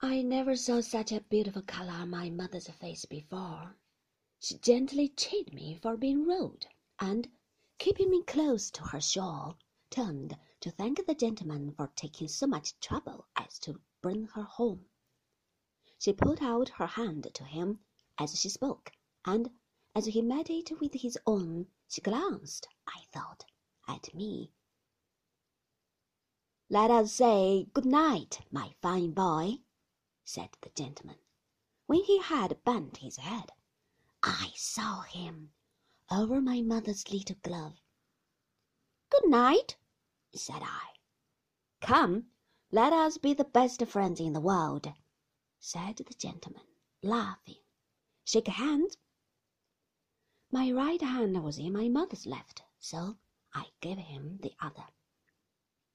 I never saw such a beautiful color on my mother's face before. She gently chid me for being rude, and, keeping me close to her shawl, turned to thank the gentleman for taking so much trouble as to bring her home. She put out her hand to him as she spoke, and as he met it with his own, she glanced, I thought, at me. Let us say good night, my fine boy, said the gentleman. When he had bent his head, I saw him over my mother's little glove. Good night, said I. Come, let us be the best friends in the world, said the gentleman, laughing. Shake hands. My right hand was in my mother's left, so I gave him the other.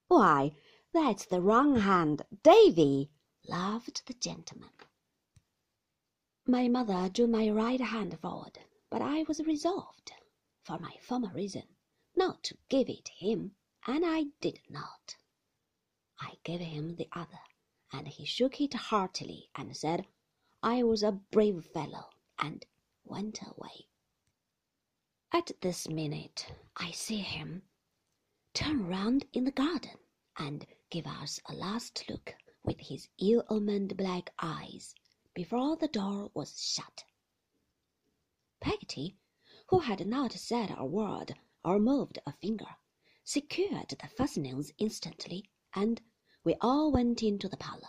Why, that's the wrong hand, Davy, laughed the gentleman. My mother drew my right hand forward, but I was resolved, for my former reason, not to give it him, and I did not. I gave him the other, and he shook it heartily and said I was a brave fellow, and went away. At this minute I see him turn round in the garden and give us a last look with his ill-omened black eyes before the door was shut. Peggotty, who had not said a word or moved a finger, secured the fastenings instantly, and we all went into the parlour.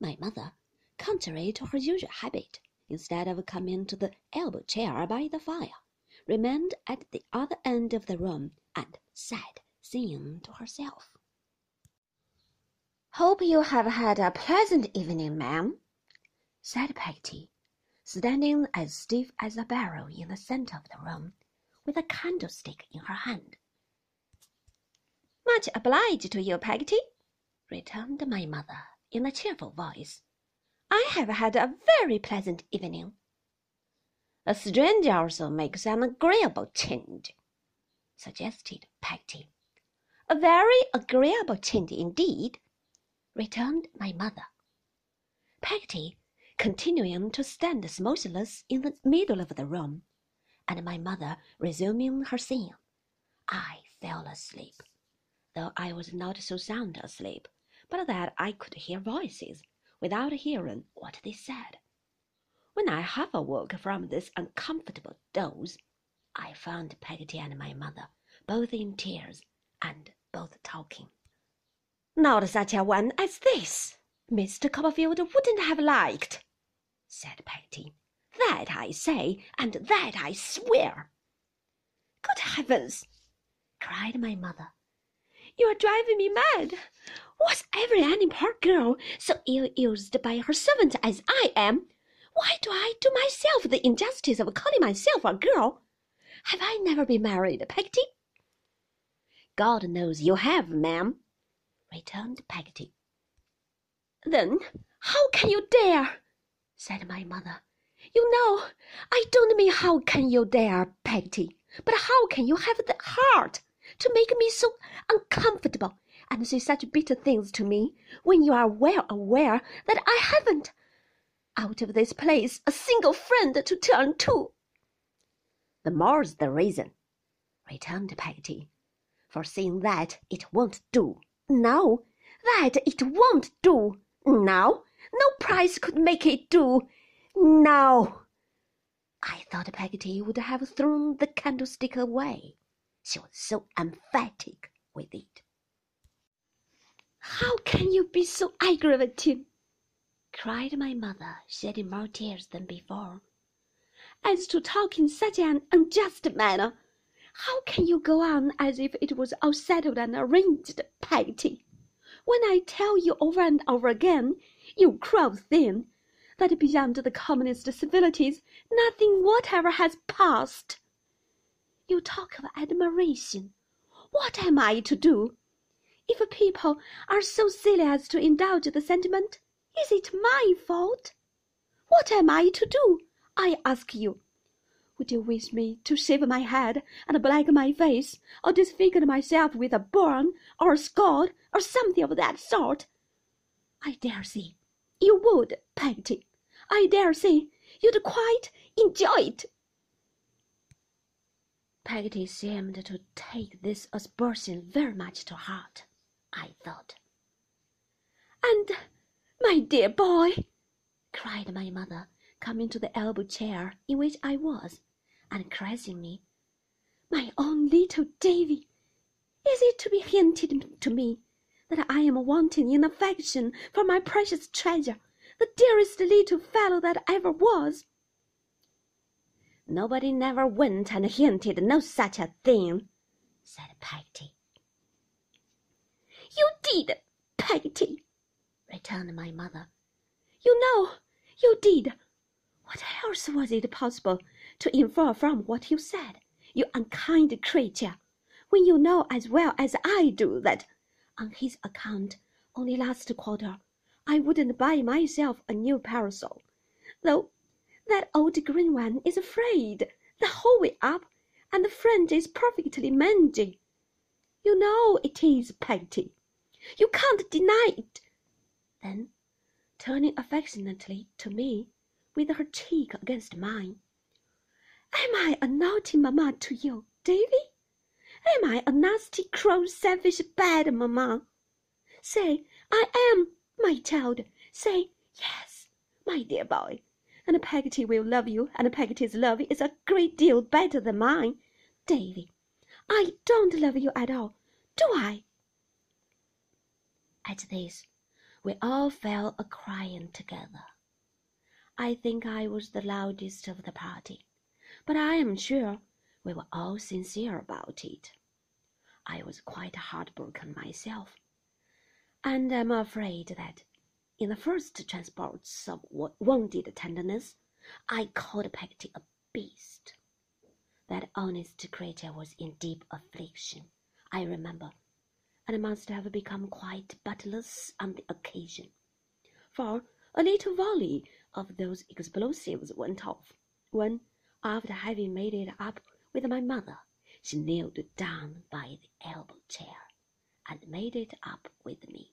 My mother, contrary to her usual habit, instead of coming to the elbow chair by the fire, remained at the other end of the room and sat singing to herself. Hope you have had a pleasant evening, ma'am, said Peggotty, standing as stiff as a barrel in the centre of the room, with a candlestick in her hand. Much obliged to you, Peggotty, returned my mother in a cheerful voice. I have had a very pleasant evening. A stranger also makes an agreeable change, suggested Peggotty. A very agreeable change indeed, returned my mother. Peggotty continuing to stand motionless in the middle of the room, and my mother resuming her singing, I fell asleep, though I was not so sound asleep but that I could hear voices without hearing what they said. When I half awoke from this uncomfortable doze, I found Peggotty and my mother both in tears and both talking. Not such a one as this, Mr. Copperfield wouldn't have liked, said Peggotty. That I say, and that I swear. Good heavens! cried my mother. You are driving me mad. Was ever any poor girl so ill used by her servant as I am? Why do I do myself the injustice of calling myself a girl? Have I never been married, Peggotty? God knows you have, ma'am, returned Peggotty. Then how can you dare? said my mother. You know, I don't mean how can you dare, Peggotty, but how can you have the heart to make me so uncomfortable and say such bitter things to me when you are well aware that I haven't, out of this place, a single friend to turn to? The more's the reason, returned Peggotty, for seeing that it won't do. No, that it won't do. No, no price could make it do. No. I thought Peggotty would have thrown the candlestick away. She was so emphatic with it. How can you be so aggravating? cried my mother, shedding more tears than before. As to talk in such an unjust manner, how can you go on as if it was all settled and arranged, Peggotty? When I tell you over and over again, you cruel thing, that beyond the commonest civilities nothing whatever has passed. You talk of admiration. What am I to do? If people are so silly as to indulge the sentiment, is it my fault? What am I to do, I ask you? Would you wish me to shave my head and black my face, or disfigure myself with a burn or a scald or something of that sort? I dare say you would, Peggotty. I dare say you'd quite enjoy it. Peggotty seemed to take this aspersion very much to heart, I thought. And, my dear boy, cried my mother, coming to the elbow chair in which I was, me, my own little Davy, is it to be hinted to me that I am wanting in affection for my precious treasure, the dearest little fellow that ever was? Nobody never went and hinted no such a thing, said Peggotty. You did, Peggotty, returned my mother. You know you did. What else was it possible to infer from what you said, you unkind creature, when you know as well as I do that, on his account, only last quarter, I wouldn't buy myself a new parasol, though that old green one is frayed the whole way up, and the fringe is perfectly mangy. You know it is, Peggotty. You can't deny it. Then, turning affectionately to me, with her cheek against mine, Am I a naughty mamma to you, Davy? Am I a nasty, cruel, selfish, bad mamma? Say, I am, my child. Say, yes, my dear boy and a Peggotty will love you, and a Peggotty's love is a great deal better than mine. Davy, I don't love you at all, do I? At this, we all fell a crying together. I think I was the loudest of the party, but I am sure we were all sincere about it. I was quite heartbroken myself, and am afraid that in the first transports of wounded tenderness, I called Peggotty a beast. That honest creature was in deep affliction, I remember, and must have become quite butlerless on the occasion, for a little volley of those explosives went off, when, after having made it up with my mother, she kneeled down by the elbow chair and made it up with me.